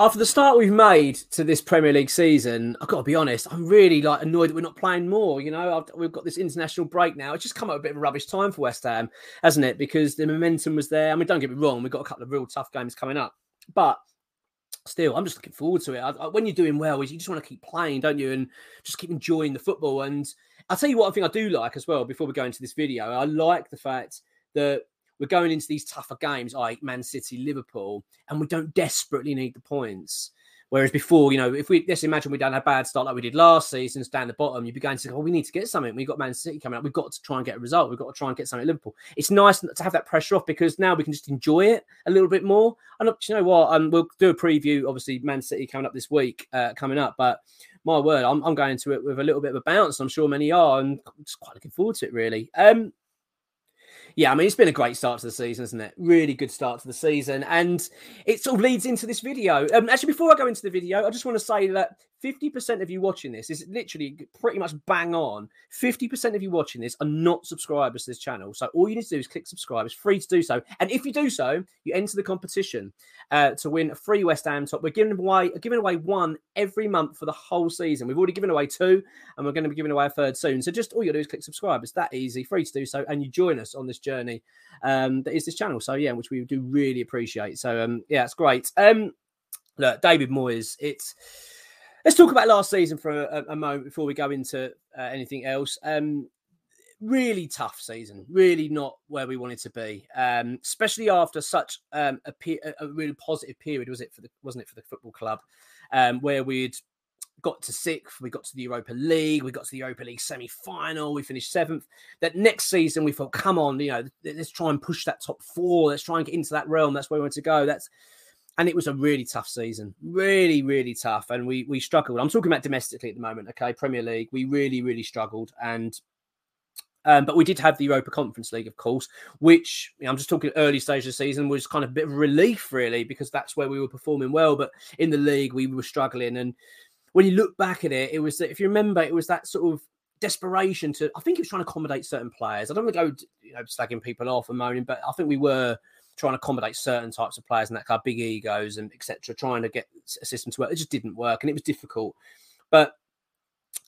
After the start we've made to this Premier League season, I've got to be honest, I'm really like annoyed that we're not playing more. You know, I've, we've got this international break now. It's just come at a bit of a rubbish time for West Ham, hasn't it? Because the momentum was there. I mean, don't get me wrong, we've got a couple of real tough games coming up, but still, I'm just looking forward to it. I, I, when you're doing well, you just want to keep playing, don't you? And just keep enjoying the football. And I'll tell you what I think I do like as well. Before we go into this video, I like the fact that we're going into these tougher games like Man City, Liverpool, and we don't desperately need the points. Whereas before, you know, if we let's imagine we'd done a bad start like we did last season, down the bottom, you'd be going to say, "Oh, we need to get something. We've got Man City coming up. We've got to try and get a result. We've got to try and get something at Liverpool." It's nice to have that pressure off because now we can just enjoy it a little bit more. And you know what? Um, we'll do a preview. Obviously, Man City coming up this week, uh, coming up. But my word, I'm, I'm going into it with a little bit of a bounce. I'm sure many are, and I'm just quite looking forward to it. Really. Um, yeah, I mean, it's been a great start to the season, isn't it? Really good start to the season. And it sort of leads into this video. Um, actually, before I go into the video, I just want to say that 50% of you watching this is literally pretty much bang on. 50% of you watching this are not subscribers to this channel. So all you need to do is click subscribe. It's free to do so. And if you do so, you enter the competition uh, to win a free West Ham top. We're giving away giving away one every month for the whole season. We've already given away two, and we're going to be giving away a third soon. So just all you do is click subscribe. It's that easy, free to do so, and you join us on this journey um, that is this channel. So yeah, which we do really appreciate. So um, yeah, it's great. Um, look, David Moyes, it's let's talk about last season for a, a moment before we go into uh, anything else. Um, really tough season, really not where we wanted to be, um, especially after such um, a, pe- a, really positive period. Was it for the wasn't it for the football club um, where we'd got to sixth, we got to the Europa League, we got to the Europa League semi final, we finished seventh. That next season, we thought, come on, you know, let's try and push that top four, let's try and get into that realm. That's where we want to go. That's and it was a really tough season, really, really tough, and we we struggled. I'm talking about domestically at the moment, okay, Premier League. We really, really struggled, and um, but we did have the Europa Conference League, of course, which you know, I'm just talking early stage of the season was kind of a bit of relief, really, because that's where we were performing well. But in the league, we were struggling. And when you look back at it, it was that if you remember, it was that sort of desperation to. I think it was trying to accommodate certain players. I don't want to go, you know, slagging people off and moaning, but I think we were trying to accommodate certain types of players and that kind of big egos and etc. Trying to get a system to work, it just didn't work, and it was difficult. But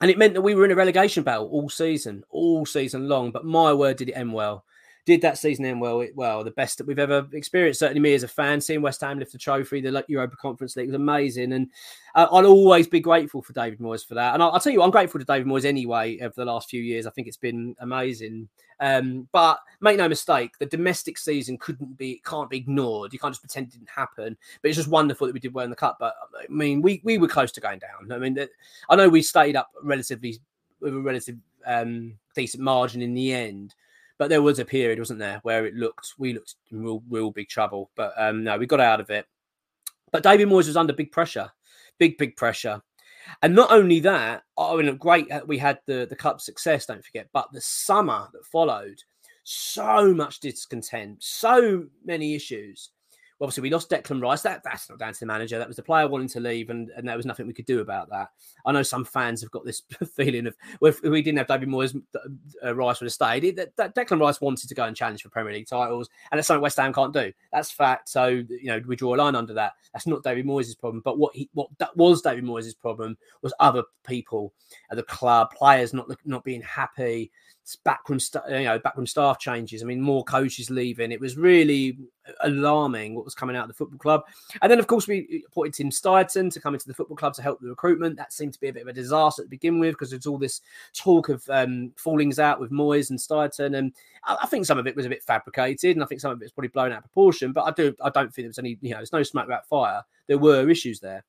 and it meant that we were in a relegation battle all season, all season long. But my word, did it end well? Did that season end well? Well, the best that we've ever experienced. Certainly, me as a fan, seeing West Ham lift the trophy, the Europa Conference League was amazing, and uh, I'll always be grateful for David Moyes for that. And I'll, tell you, I'm grateful to David Moyes anyway over the last few years. I think it's been amazing. Um, but make no mistake, the domestic season couldn't be, can't be ignored. You can't just pretend it didn't happen. But it's just wonderful that we did well in the cup. But I mean, we we were close to going down. I mean, I know we stayed up relatively with a relative um, decent margin in the end. But there was a period, wasn't there, where it looked we looked in real, real big trouble. But um, no, we got out of it. But David Moyes was under big pressure, big big pressure, and not only that. I mean, great uh, we had the the cup success. Don't forget, but the summer that followed, so much discontent, so many issues obviously we lost Declan Rice. That that's not down to the manager. That was the player wanting to leave, and, and there was nothing we could do about that. I know some fans have got this feeling of well, if we didn't have David Moyes, uh, Rice would have stayed. It, that, that, Declan Rice wanted to go and challenge for Premier League titles, and it's something West Ham can't do. That's fact. So you know we draw a line under that. That's not David Moyes' problem. But what he what that was David Moyes' problem was other people at the club, players not not being happy backroom, you know, backroom staff changes. I mean, more coaches leaving. It was really alarming what was coming out of the football club. And then, of course, we appointed Tim Steidten to come into the football club to help the recruitment. That seemed to be a bit of a disaster to begin with because there's all this talk of um, fallings out with Moyes and Steidten, and I, I, think some of it was a bit fabricated, and I think some of it was probably blown out of proportion. But I do, I don't think there was any, you know, there's no smoke without fire. There were issues there.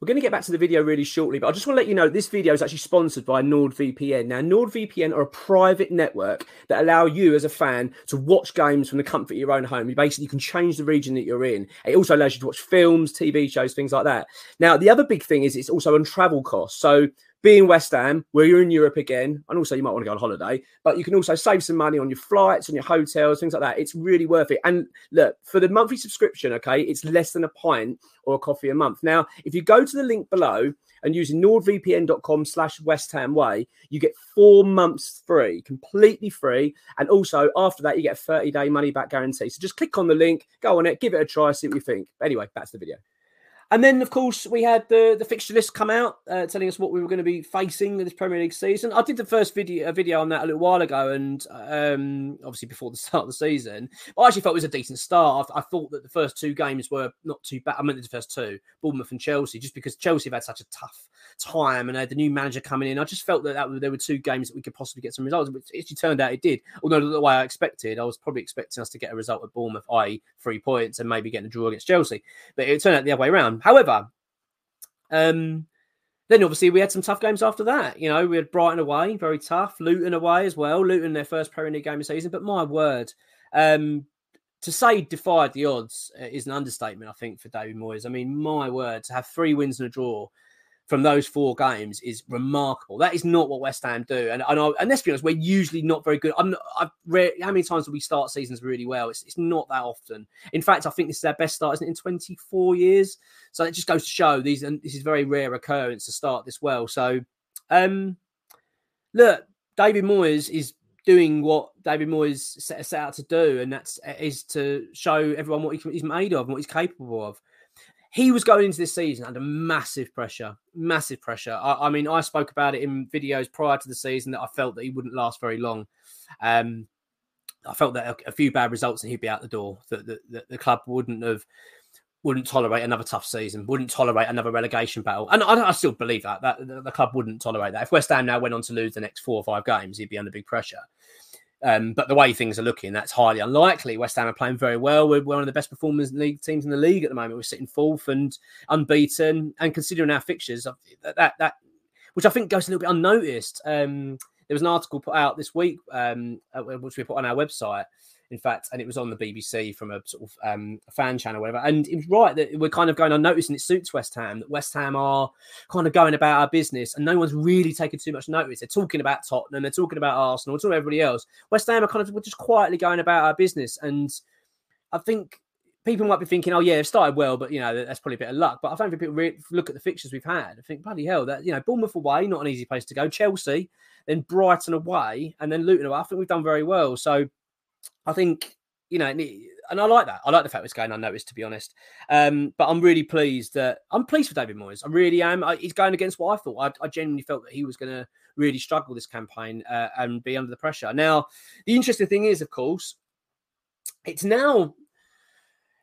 We're going to get back to the video really shortly, but I just want to let you know this video is actually sponsored by NordVPN. Now, NordVPN are a private network that allow you as a fan to watch games from the comfort of your own home. You basically can change the region that you're in. It also allows you to watch films, TV shows, things like that. Now, the other big thing is it's also on travel costs. So being West Ham, where you're in Europe again, and also you might want to go on holiday, but you can also save some money on your flights, on your hotels, things like that. It's really worth it. And look, for the monthly subscription, okay, it's less than a pint or a coffee a month. Now, if you go to the link below and use nordvpn.com slash West Ham Way, you get four months free, completely free. And also after that, you get a 30 day money back guarantee. So just click on the link, go on it, give it a try, see what you think. Anyway, that's the video. And then, of course, we had the, the fixture list come out, uh, telling us what we were going to be facing this Premier League season. I did the first video video on that a little while ago, and um, obviously before the start of the season. I actually felt it was a decent start. I, thought that the first two games were not too bad. I meant the first two, Bournemouth and Chelsea, just because Chelsea have had such a tough time and had the new manager coming in. I just felt that, that there were two games that we could possibly get some results, which actually turned out it did. Although the way I expected, I was probably expecting us to get a result at Bournemouth, i.e., three points, and maybe getting a draw against Chelsea. But it turned out the other way around. However, um, then obviously we had some tough games after that. You know, we had Brighton away, very tough. Luton away as well. Luton their first Premier League game of season. But my word, um, to say defied the odds uh, is an understatement, I think, for David Moyes. I mean, my word, to have three wins and a draw from those four games is remarkable. That is not what West Ham do. And and, I, and let's be honest, we're usually not very good. I'm not, I've read how many times do we start seasons really well? It's, it's not that often. In fact, I think this is our best start, isn't it, in 24 years? So it just goes to show these and this is very rare occurrence to start this well. So um look, David Moyes is doing what David Moyes set, set out to do, and that's is to show everyone what he's made of and what he's capable of he was going into this season under massive pressure, massive pressure. I, I, mean, I spoke about it in videos prior to the season that I felt that he wouldn't last very long. Um, I felt that a, a, few bad results and he'd be out the door. That, that, that, the club wouldn't have, wouldn't tolerate another tough season, wouldn't tolerate another relegation battle, and I, I still believe that that the, the club wouldn't tolerate that. If West Ham now went on to lose the next four or five games, he'd be under big pressure. Um, but the way things are looking, that's highly unlikely. West Ham are playing very well. We're one of the best performers league teams in the league at the moment. We're sitting fourth and unbeaten. And considering our fixtures, that that, that which I think goes a little bit unnoticed. Um, there was an article put out this week, um, uh, which we put on our website, in fact, and it was on the BBC from a sort of um, fan channel, whatever. And it was right that we're kind of going unnoticed, and it suits West Ham that West Ham are kind of going about our business, and no one's really taking too much notice. They're talking about Tottenham, they're talking about Arsenal, talking about everybody else. West Ham are kind of we're just quietly going about our business, and I think people might be thinking, oh yeah, they've started well, but you know that's probably a bit of luck. But I think if people really look at the fixtures we've had, I think bloody hell that you know Bournemouth away, not an easy place to go. Chelsea, then Brighton away, and then Luton away. I think we've done very well. So I think you know, and I like that. I like the fact it's going unnoticed, to be honest. Um, but I'm really pleased that I'm pleased with David Moyes. I really am. I, he's going against what I thought. I, I genuinely felt that he was going to really struggle this campaign uh, and be under the pressure. Now, the interesting thing is, of course, it's now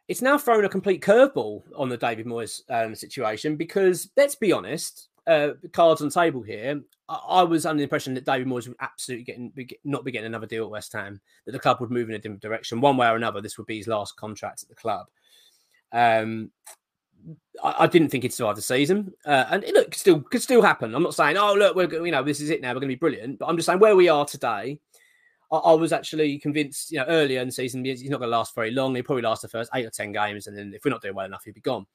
it's now thrown a complete curveball on the David Moyes um, situation because let's be honest, uh, cards on the table here. I, was under the impression that David Moyes would absolutely getting not be getting another deal at West Ham. That the club would move in a different direction, one way or another. This would be his last contract at the club. Um, I, I didn't think he'd survive the season, uh, and it look still could still happen. I'm not saying, oh look, we're you know this is it now, we're going to be brilliant. But I'm just saying where we are today. I, I was actually convinced, you know, earlier in the season he's not going to last very long. He'll probably last the first eight or ten games, and then if we're not doing well enough, he'll be gone.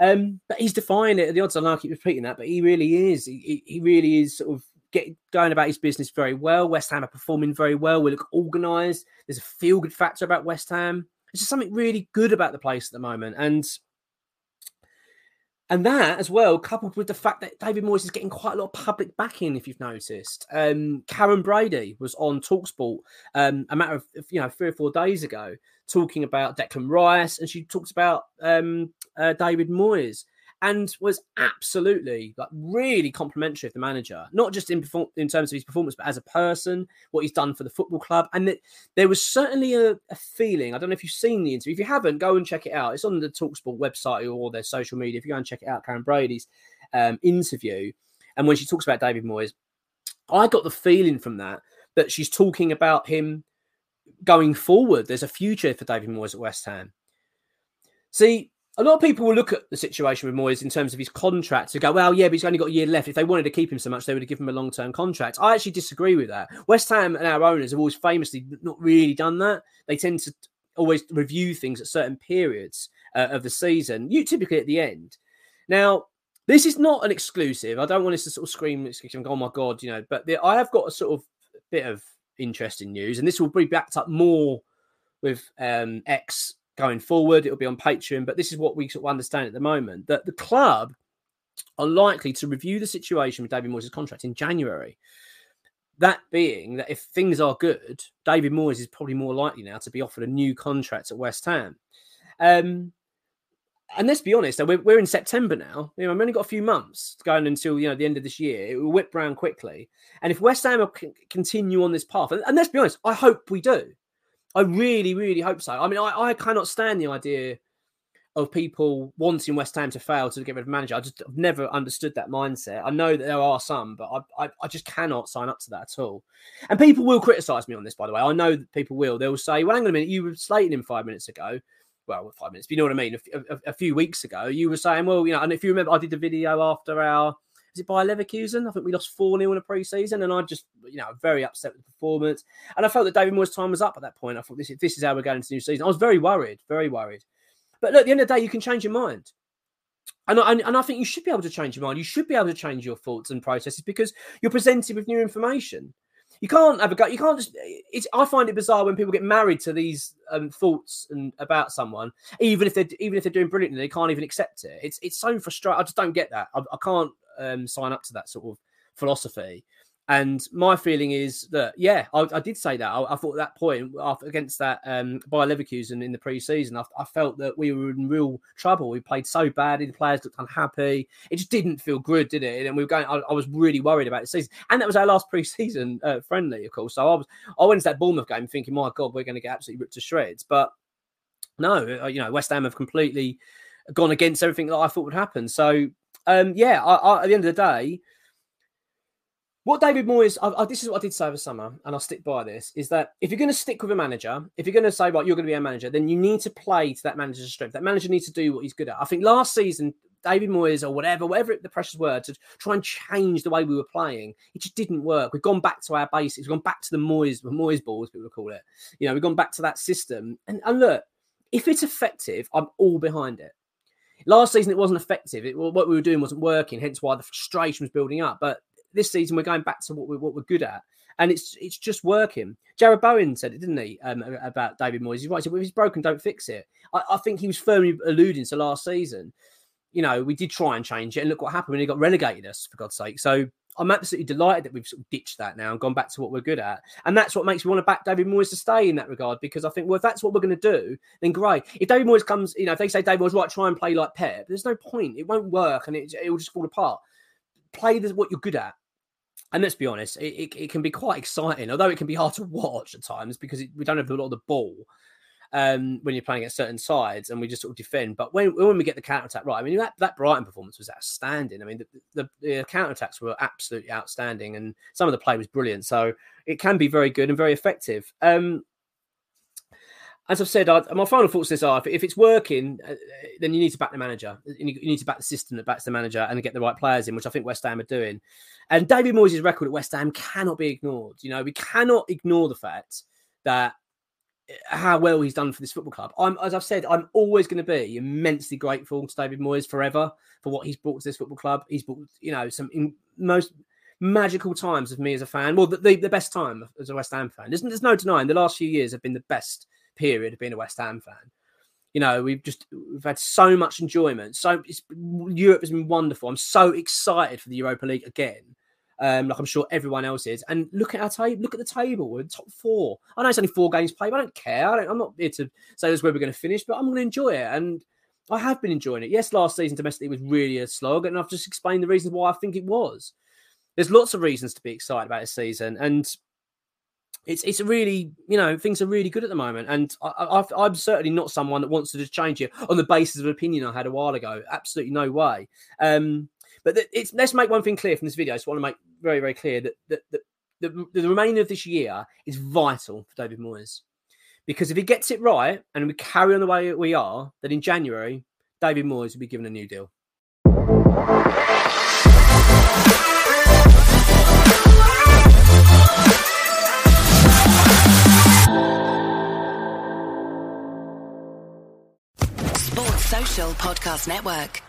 Um, but he's defying it. The odds, I know I keep repeating that, but he really is. He, he really is sort of getting going about his business very well. West Ham are performing very well. We look organised. There's a feel good factor about West Ham. There's just something really good about the place at the moment. And and that as well, coupled with the fact that David Moyes is getting quite a lot of public backing, if you've noticed. Um, Karren Brady was on Talksport um, a matter of you know three or four days ago, talking about Declan Rice, and she talked about um, uh, David Moyes and was absolutely like really complimentary of the manager, not just in perform- in terms of his performance, but as a person, what he's done for the football club. And that there was certainly a, a, feeling. I don't know if you've seen the interview. If you haven't, go and check it out. It's on the Talksport website or their social media. If you go and check it out, Karren Brady's um, interview, and when she talks about David Moyes, I got the feeling from that that she's talking about him going forward. There's a future for David Moyes at West Ham. See, a lot of people will look at the situation with Moyes in terms of his contract to go, well, yeah, but he's only got a year left. If they wanted to keep him so much, they would have given him a long term contract. I actually disagree with that. West Ham and our owners have always famously not really done that. They tend to always review things at certain periods uh, of the season, you typically at the end. Now, this is not an exclusive. I don't want this to sort of scream, oh my god, you know. But the, I have got a sort of bit of interesting news, and this will be backed up more with um, Ex going forward. It'll be on Patreon, but this is what we sort of understand at the moment that the club are likely to review the situation with David Moyes' contract in January. That being that if things are good, David Moyes is probably more likely now to be offered a new contract at West Ham. Um, and let's be honest, we're, we're in September now. You know, I've only got a few months going until you know the end of this year. It will whip round quickly. And if West Ham continue on this path, and, and, let's be honest, I hope we do. I really, really hope so. I mean, I, I cannot stand the idea of people wanting West Ham to fail to get rid of manager. I just have never understood that mindset. I know that there are some, but I, I, I just cannot sign up to that at all. And people will criticise me on this, by the way. I know that people will. They'll say, "Well, hang on a minute, you were slating him five minutes ago." Well, five minutes, but you know what I mean. A, a, a, few weeks ago, you were saying, "Well, you know," and if you remember, I did the video after our. Is it Bayer Leverkusen? I think we lost 4 0 in a pre season, and I just, you know, very upset with the performance. And I felt that David Moyes' time was up at that point. I thought, this, this is how we're going into the new season. I was very worried, very worried. But look, at the end of the day, you can change your mind. And I, and I think you should be able to change your mind. You should be able to change your thoughts and processes because you're presented with new information. You can't have a go. You can't just. It's. I find it bizarre when people get married to these um, thoughts and about someone, even if they're even if they're doing brilliantly, they can't even accept it. It's it's so frustrating. I just don't get that. I, I can't um, sign up to that sort of philosophy. And my feeling is that, yeah, I, I did say that. I, I, thought at that point against that um, Bayer Leverkusen in the preseason, I, I felt that we were in real trouble. We played so badly, the players looked unhappy. It just didn't feel good, did it? And we were going. I, I was really worried about the season, and that was our last preseason uh, friendly, of course. So I was, I went to that Bournemouth game thinking, my God, we're going to get absolutely ripped to shreds. But no, uh, you know, West Ham have completely gone against everything that I thought would happen. So um, yeah, at the end of the day what David Moyes, I, I, this is what I did say over summer, and I'll stick by this: is that if you're going to stick with a manager, if you're going to say, right, you're going to be a manager, then you need to play to that manager's strength. That manager needs to do what he's good at. I think last season, David Moyes or whatever, whatever the precious word, to try and change the way we were playing, it just didn't work. We've gone back to our basics. We've gone back to the Moyes, the Moyes balls, people call it. You know, we've gone back to that system. And, and look, if it's effective, I'm all behind it. Last season, it wasn't effective. It, what we were doing wasn't working, hence why the frustration was building up. But this season we're going back to what we're what we're good at, and it's it's just working. Jarrod Bowen said it, didn't he, um, about David Moyes? He's right. He said, if he's broken, don't fix it. I, I, think he was firmly alluding to last season. You know, we did try and change it, and look what happened when he got relegated us, for God's sake. So I'm absolutely delighted that we've sort of ditched that now and gone back to what we're good at. And that's what makes me want to back David Moyes to stay in that regard because I think, well, if that's what we're going to do, then great. If David Moyes comes, you know, if they say David Moyes, right, try and play like Pep, there's no point. It won't work and it, it will just fall apart. Play what you're good at and let's be honest, it, it, it, can be quite exciting, although it can be hard to watch at times because it, we don't have a lot of the ball um, when you're playing at certain sides and we just sort of defend. But when, when we get the counter attack right, I mean, that, that Brighton performance was outstanding. I mean, the, the, the counter attacks were absolutely outstanding and some of the play was brilliant. So it can be very good and very effective. Um, as I've said, I, my final thoughts this are: if, if, it's working, uh, then you need to back the manager. You need to back the system that backs the manager and get the right players in, which I think West Ham are doing. And David Moyes' record at West Ham cannot be ignored. You know, we cannot ignore the fact that uh, how well he's done for this football club. I'm, as I've said, I'm always going to be immensely grateful to David Moyes forever for what he's brought to this football club. He's brought, you know, some most magical times of me as a fan. Well, the, the, the best time as a West Ham fan. There's, there's no denying the last few years have been the best period of being a West Ham fan. You know, we've just we've had so much enjoyment. So Europe has been wonderful. I'm so excited for the Europa League again. Um, like I'm sure everyone else is. And look at our table. Look at the table. We're top four. I know it's only four games played, but I don't care. I am not here to say this where we're going to finish, but I'm going to enjoy it. And I have been enjoying it. Yes, last season domestically was really a slog, and I've just explained the reasons why I think it was. There's lots of reasons to be excited about this season, and it's it's really you know things are really good at the moment, and I, am certainly not someone that wants to just change it on the basis of opinion I had a while ago. Absolutely no way. Um, but it's let's make one thing clear from this video. I just want to make very very clear that that, that the, the remainder of this year is vital for David Moyes because if he gets it right and we carry on the way we are, then in January David Moyes will be given a new deal. Sports Social Podcast Network.